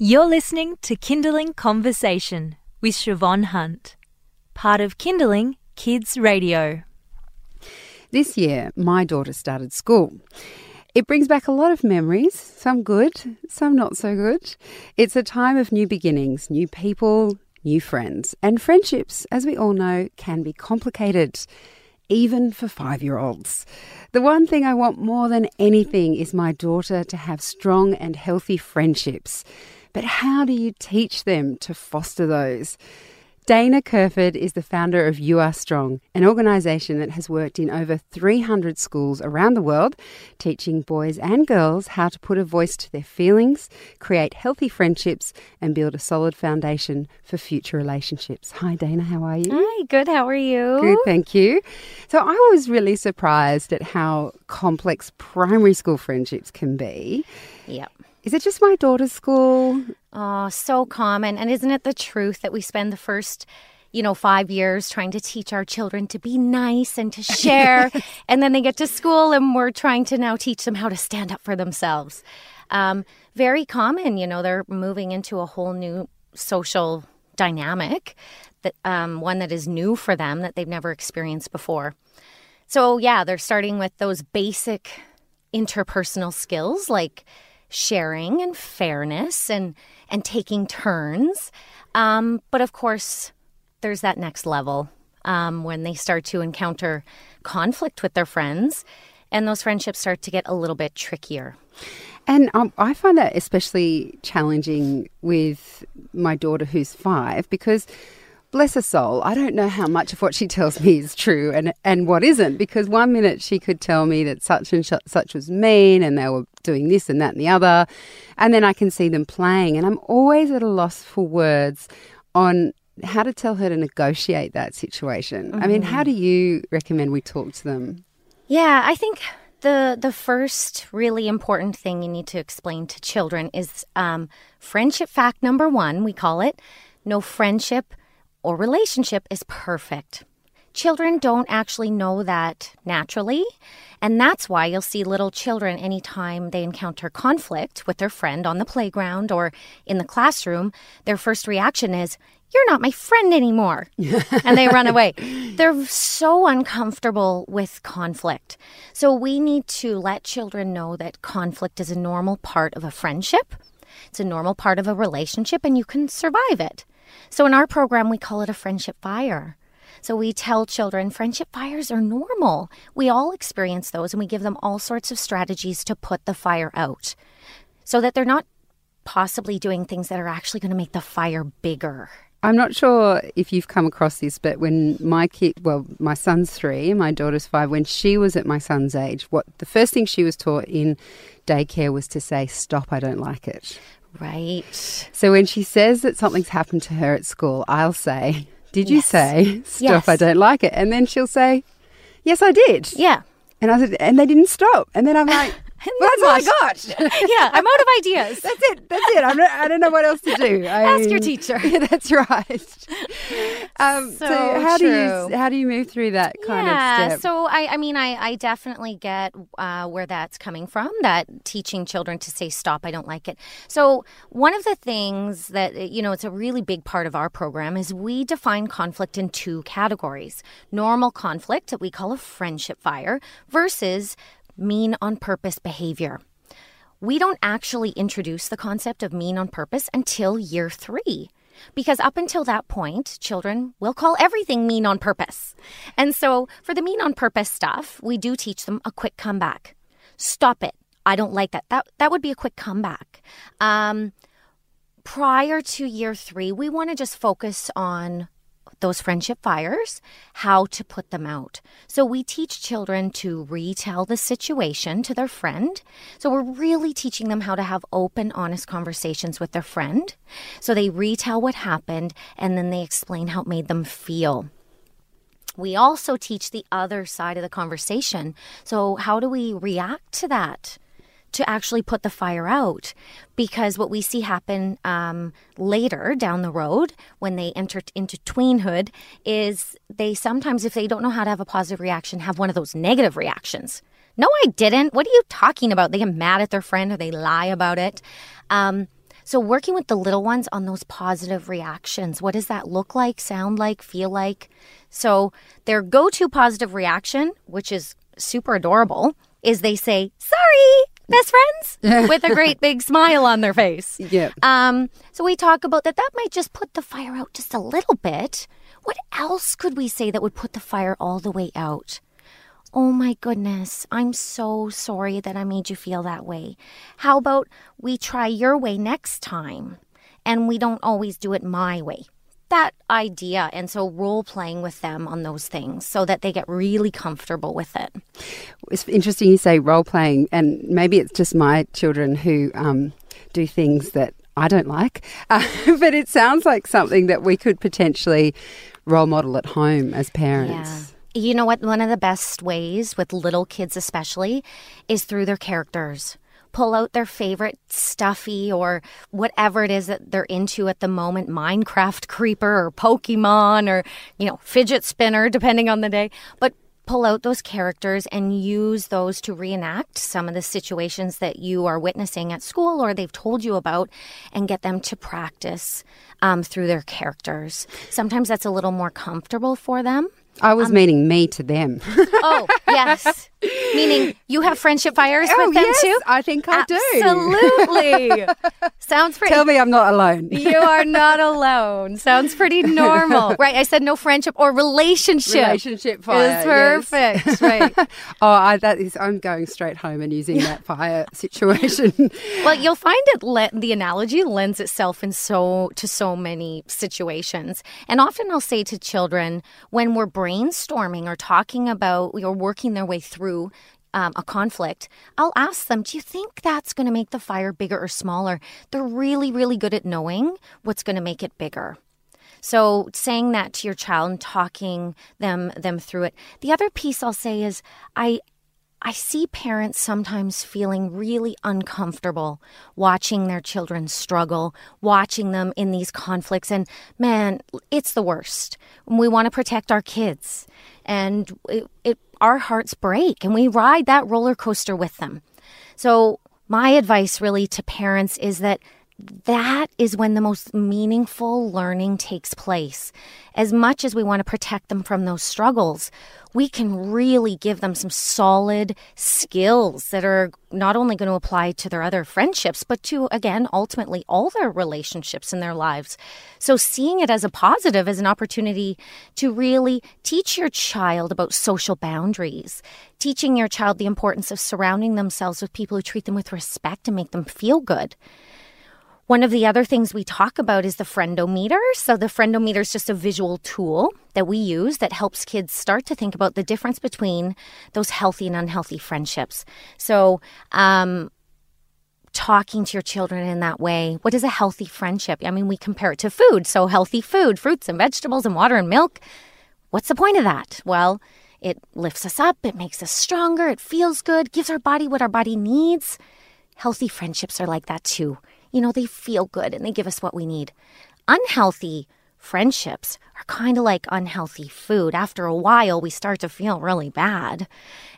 You're listening to Kinderling Conversation with Siobhan Hunt, part of Kinderling Kids Radio. This year, my daughter started school. It brings back a lot of memories, some good, some not so good. It's a time of new beginnings, new people, new friends. And friendships, as we all know, can be complicated, even for five year olds. The one thing I want more than anything is my daughter to have strong and healthy friendships. But how do you teach them to foster those? Dana Kerford is the founder of You Are Strong, an organisation that has worked in over 300 schools around the world, teaching boys and girls how to put a voice to their feelings, create healthy friendships, and build a solid foundation for future relationships. Hi, Dana, how are you? Hi, good. How are you? Good, thank you. So, I was really surprised at how complex primary school friendships can be. Yep. Is it just my daughter's school? Oh, so common. And isn't it the truth that we spend the first, you know, five years trying to teach our children to be nice and to share? and then they get to school and we're trying to now teach them how to stand up for themselves. Um, very common, you know, they're moving into a whole new social dynamic, that um, one that is new for them that they've never experienced before. So, yeah, they're starting with those basic interpersonal skills like sharing and fairness and and taking turns. Um, but of course, there's that next level um, when they start to encounter conflict with their friends, and those friendships start to get a little bit trickier. And um, I find that especially challenging with my daughter who's five because bless her soul, I don't know how much of what she tells me is true and and what isn't. Because one minute she could tell me that such and such was mean, and they were doing this and that and the other, and then I can see them playing, and I'm always at a loss for words on how to tell her to negotiate that situation. Mm-hmm. I mean, how do you recommend we talk to them? Yeah, I think the the first really important thing you need to explain to children is um, friendship fact number one. We call it no friendship or relationship is perfect. Children don't actually know that naturally. And that's why you'll see little children anytime they encounter conflict with their friend on the playground or in the classroom, their first reaction is, You're not my friend anymore. and they run away. They're so uncomfortable with conflict. So we need to let children know that conflict is a normal part of a friendship, it's a normal part of a relationship, and you can survive it. So in our program, we call it a friendship fire. So we tell children friendship fires are normal. We all experience those, and we give them all sorts of strategies to put the fire out so that they're not possibly doing things that are actually going to make the fire bigger. I'm not sure if you've come across this, but when my kid, well, my son's three, my daughter's five, when she was at my son's age, what the first thing she was taught in daycare was to say, Stop, I don't like it. Right. So when she says that something's happened to her at school, I'll say, Did you Yes. say stuff Yes. I don't like it? And then she'll say, Yes, I did. Yeah. And I said, And they didn't stop. And then I'm like, Well, that's all I got. Yeah, I'm out of ideas. That's it. That's it. I'm not, I don't know what else to do. I Ask your teacher. Yeah, that's right. Um, so, So how do you how do you move through that kind yeah, of step? so I, I mean, I, I definitely get uh, where that's coming from. That teaching children to say stop, I don't like it. So one of the things that you know, it's a really big part of our program is we define conflict in two categories: normal conflict that we call a friendship fire versus mean on purpose behavior. We don't actually introduce the concept of mean on purpose until year three. Because up until that point, children will call everything mean on purpose. And so for the mean on purpose stuff, we do teach them a quick comeback. Stop it. I don't like that. That that would be a quick comeback. Um, prior to year three, we want to just focus on those friendship fires, how to put them out. So we teach children to retell the situation to their friend. So we're really teaching them how to have open, honest conversations with their friend. So they retell what happened and then they explain how it made them feel. We also teach the other side of the conversation. So, how do we react to that? To actually put the fire out because what we see happen um, later down the road when they enter into tweenhood is they sometimes if they don't know how to have a positive reaction have one of those negative reactions no i didn't what are you talking about they get mad at their friend or they lie about it um, So, working with the little ones on those positive reactions. What does that look like, sound like, feel like? So, their go to positive reaction, which is super adorable, is they say, Sorry, best friends, with a great big smile on their face. Yeah. Um, so, we talk about that. That might just put the fire out just a little bit. What else could we say that would put the fire all the way out? Oh my goodness, I'm so sorry that I made you feel that way. How about we try your way next time and we don't always do it my way? That idea. And so role playing with them on those things so that they get really comfortable with it. It's interesting you say role playing, and maybe it's just my children who um, do things that I don't like, uh, but it sounds like something that we could potentially role model at home as parents. Yeah. You know what? One of the best ways with little kids, especially, is through their characters. Pull out their favorite stuffy or whatever it is that they're into at the moment Minecraft creeper or Pokemon or, you know, fidget spinner, depending on the day. But pull out those characters and use those to reenact some of the situations that you are witnessing at school or they've told you about and get them to practice um, through their characters. Sometimes that's a little more comfortable for them. I was meaning me to them. Oh, yes. Meaning you have friendship fires Oh, with them yes, too? I think I do. Absolutely. Sounds pretty. Tell me I'm not alone. you are not alone. Sounds pretty normal. Right. I said no friendship or relationship. Relationship fire. Is yes. perfect. Right. Oh, I, that is. I'm going straight home and using that fire situation. Well, you'll find it le- the analogy lends itself in so to so many situations. And often I'll say to children when we're brainstorming or talking about or working their way through um, a conflict, I'll ask them, Do you think that's going to make the fire bigger or smaller? They're really, really good at knowing what's going to make it bigger. So saying that to your child and talking them them through it. The other piece I'll say is I I see parents sometimes feeling really uncomfortable watching their children struggle, watching them in these conflicts. And man, it's the worst. We want to protect our kids, and it, it, our hearts break, and we ride that roller coaster with them. So, my advice really to parents is that that is when the most meaningful learning takes place. As much as we want to protect them from those struggles, we can really give them some solid skills that are not only going to apply to their other friendships, but to, again, ultimately all their relationships in their lives. So, seeing it as a positive, as an opportunity to really teach your child about social boundaries, teaching your child the importance of surrounding themselves with people who treat them with respect and make them feel good. One of the other things we talk about is the friendometer. So, the friendometer is just a visual tool that we use that helps kids start to think about the difference between those healthy and unhealthy friendships. So, um, talking to your children in that way. What is a healthy friendship? I mean, we compare it to food. So, healthy food, fruits and vegetables and water and milk. What's the point of that? Well, it lifts us up, it makes us stronger, it feels good, gives our body what our body needs. Healthy friendships are like that too. You know, they feel good and they give us what we need. Unhealthy friendships are kind of like unhealthy food. After a while, we start to feel really bad.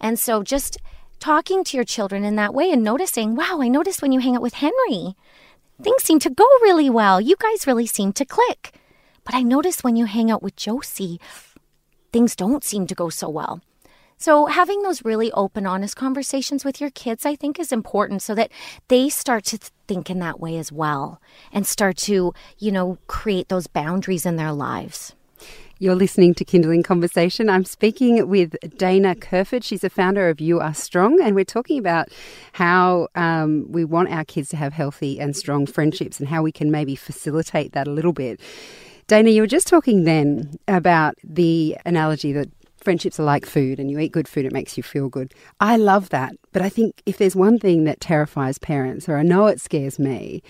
And so just talking to your children in that way and noticing, wow, I noticed when you hang out with Henry, things seem to go really well. You guys really seem to click. But I noticed when you hang out with Josie, things don't seem to go so well. So, having those really open, honest conversations with your kids, I think, is important so that they start to think in that way as well and start to, you know, create those boundaries in their lives. You're listening to Kinderling Conversation. I'm speaking with Dana Kerford. She's a founder of You Are Strong, and we're talking about how um, we want our kids to have healthy and strong friendships and how we can maybe facilitate that a little bit. Dana, you were just talking then about the analogy that friendships are like food and you eat good food, it makes you feel good. I love that. But I think if there's one thing that terrifies parents, or I know it scares me,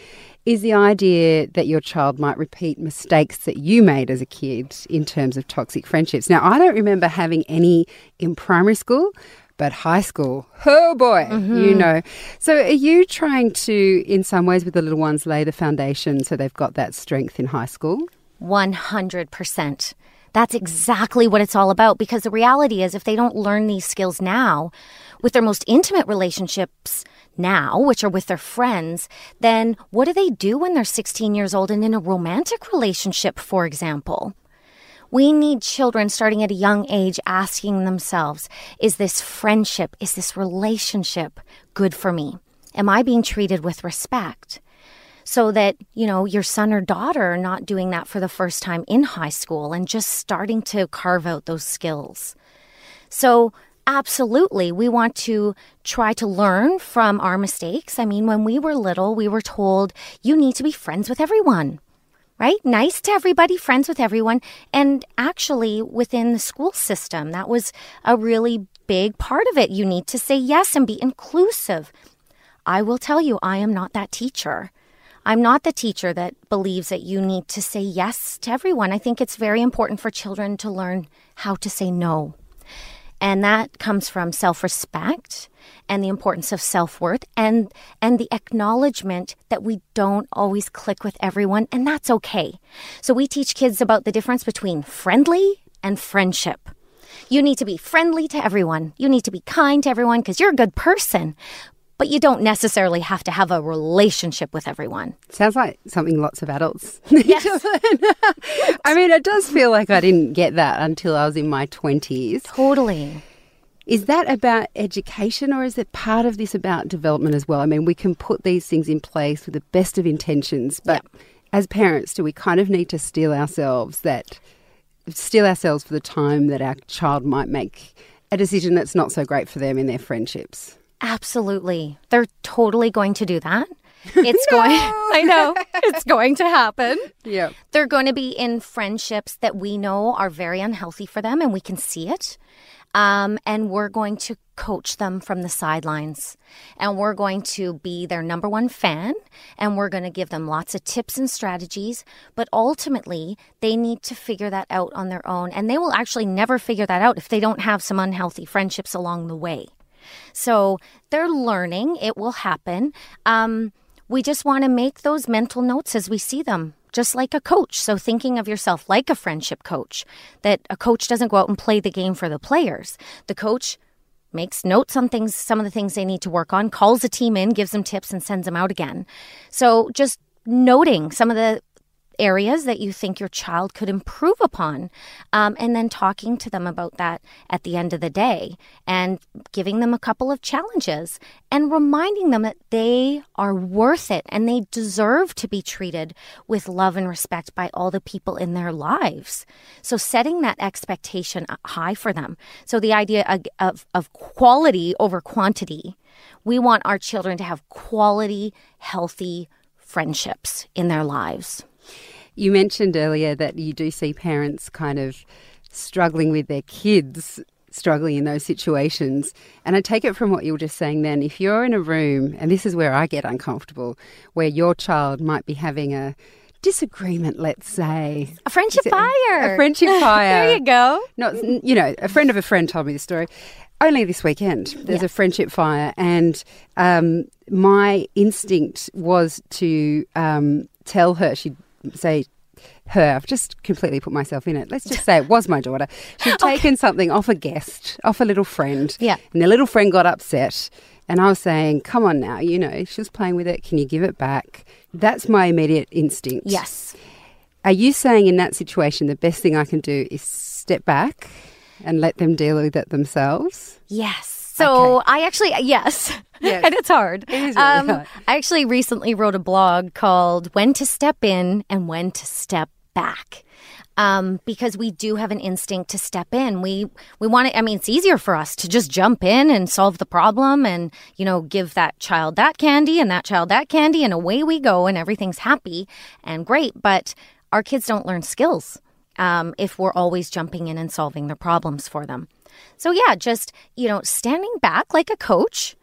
is the idea that your child might repeat mistakes that you made as a kid in terms of toxic friendships. Now, I don't remember having any in primary school. But high school, oh boy, mm-hmm. you know. So, are you trying to, in some ways, with the little ones, lay the foundation so they've got that strength in high school? 100%. That's mm. exactly what it's all about because the reality is, if they don't learn these skills now with their most intimate relationships, now, which are with their friends, then what do they do when they're 16 years old and in a romantic relationship, for example? We need children starting at a young age asking themselves, is this friendship, is this relationship good for me? Am I being treated with respect? So that, you know, your son or daughter are not doing that for the first time in high school and just starting to carve out those skills. So Absolutely. We want to try to learn from our mistakes. I mean, when we were little, we were told you need to be friends with everyone, right? Nice to everybody, friends with everyone. And actually, within the school system, that was a really big part of it. You need to say yes and be inclusive. I will tell you, I am not that teacher. I'm not the teacher that believes that you need to say yes to everyone. I think it's very important for children to learn how to say no. And that comes from self respect and the importance of self worth and, and the acknowledgement that we don't always click with everyone, and that's okay. So we teach kids about the difference between friendly and friendship. You need to be friendly to everyone. You need to be kind to everyone because you're a good person but you don't necessarily have to have a relationship with everyone. Sounds like something lots of adults yes. I mean, it does feel like I didn't get that until I was in my 20s. Totally. Is that about education or is it part of this about development as well? I mean, we can put these things in place with the best of intentions, but yep. as parents, do we kind of need to steel ourselves that steel ourselves for the time that our child might make a decision that's not so great for them in their friendships? Absolutely. They're totally going to do that. It's no! going I know. It's going to happen. Yeah. They're going to be in friendships that we know are very unhealthy for them and we can see it. Um, and we're going to coach them from the sidelines. And we're going to be their number one fan. And we're going to give them lots of tips and strategies. But ultimately, they need to figure that out on their own. And they will actually never figure that out if they don't have some unhealthy friendships along the way. So they're learning, it will happen. Um, we just want to make those mental notes as we see them just like a coach. So thinking of yourself like a friendship coach, that a coach doesn't go out and play the game for the players. The coach makes notes on things, some of the things they need to work on, calls a team in, gives them tips, and sends them out again. So just noting some of the areas that you think your child could improve upon, um, and then talking to them about that at the end of the day and giving them a couple of challenges and reminding them that they are worth it and they deserve to be treated with love and respect by all the people in their lives. So, setting that expectation high for them. So, the idea of, of, of quality over quantity. We want our children to have quality, healthy friendships in their lives. You mentioned earlier that you do see parents kind of struggling with their kids struggling in those situations. And I take it from what you were just saying then, if you're in a room, and this is where I get uncomfortable, where your child might be having a disagreement, let's say. A friendship fire. A friendship fire. there you go. Not, you know, a friend of a friend told me the story. Only this weekend, there's a friendship fire, and um, my instinct was to um, tell her she'd say her, I've just completely put myself in it. Let's just say it was my daughter. She'd okay. taken something off a guest, off a little friend. Yeah. And the little friend got upset. And I was saying, come on now, you know, she was playing with it. Can you give it back? That's my immediate instinct. Yes. Are you saying in that situation the best thing I can do is step back and let them deal with it themselves? Yes. So okay. I actually, yes. Yes. and it's hard. It is really um, hard. I actually recently wrote a blog called When to Step In and When to Step Back. Um, because we do have an instinct to step in. We we want to. I mean, it's easier for us to just jump in and solve the problem, and you know, give that child that candy and that child that candy, and away we go, and everything's happy and great. But our kids don't learn skills um, if we're always jumping in and solving their problems for them. So yeah, just you know, standing back like a coach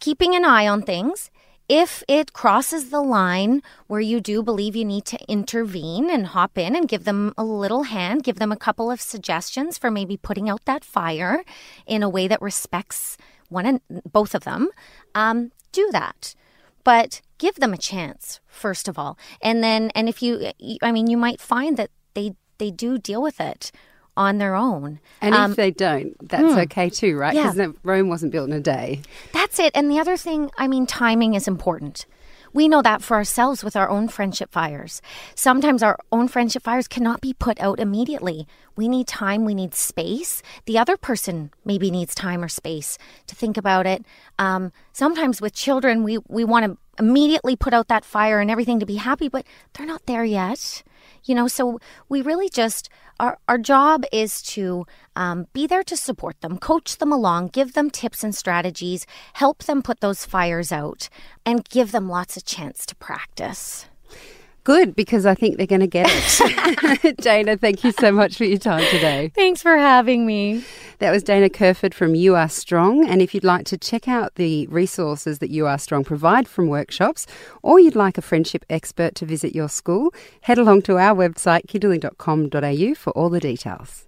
keeping an eye on things. If it crosses the line where you do believe you need to intervene and hop in and give them a little hand, give them a couple of suggestions for maybe putting out that fire in a way that respects one and both of them, um, do that. But give them a chance first of all, and then and if you, I mean, you might find that they they do deal with it on their own. And Um, if they don't, that's okay too, right? Yeah. Because Rome wasn't built in a day. That's it. And the other thing, I mean, timing is important. We know that for ourselves with our own friendship fires. Sometimes our own friendship fires cannot be put out immediately. We need time, we need space. The other person maybe needs time or space to think about it. Um, sometimes with children, we, we want to immediately put out that fire and everything to be happy, but they're not there yet. You know, so we really just, our, our job is to um, be there to support them, coach them along, give them tips and strategies, help them put those fires out, and give them lots of chance to practice. Good, because I think they're going to get it. Dana, thank you so much for your time today. Thanks for having me. That was Dana Kerford from You Are Strong. And if you'd like to check out the resources that You Are Strong provide from workshops, or you'd like a friendship expert to visit your school, head along to our website, kinderling.com.au, for all the details.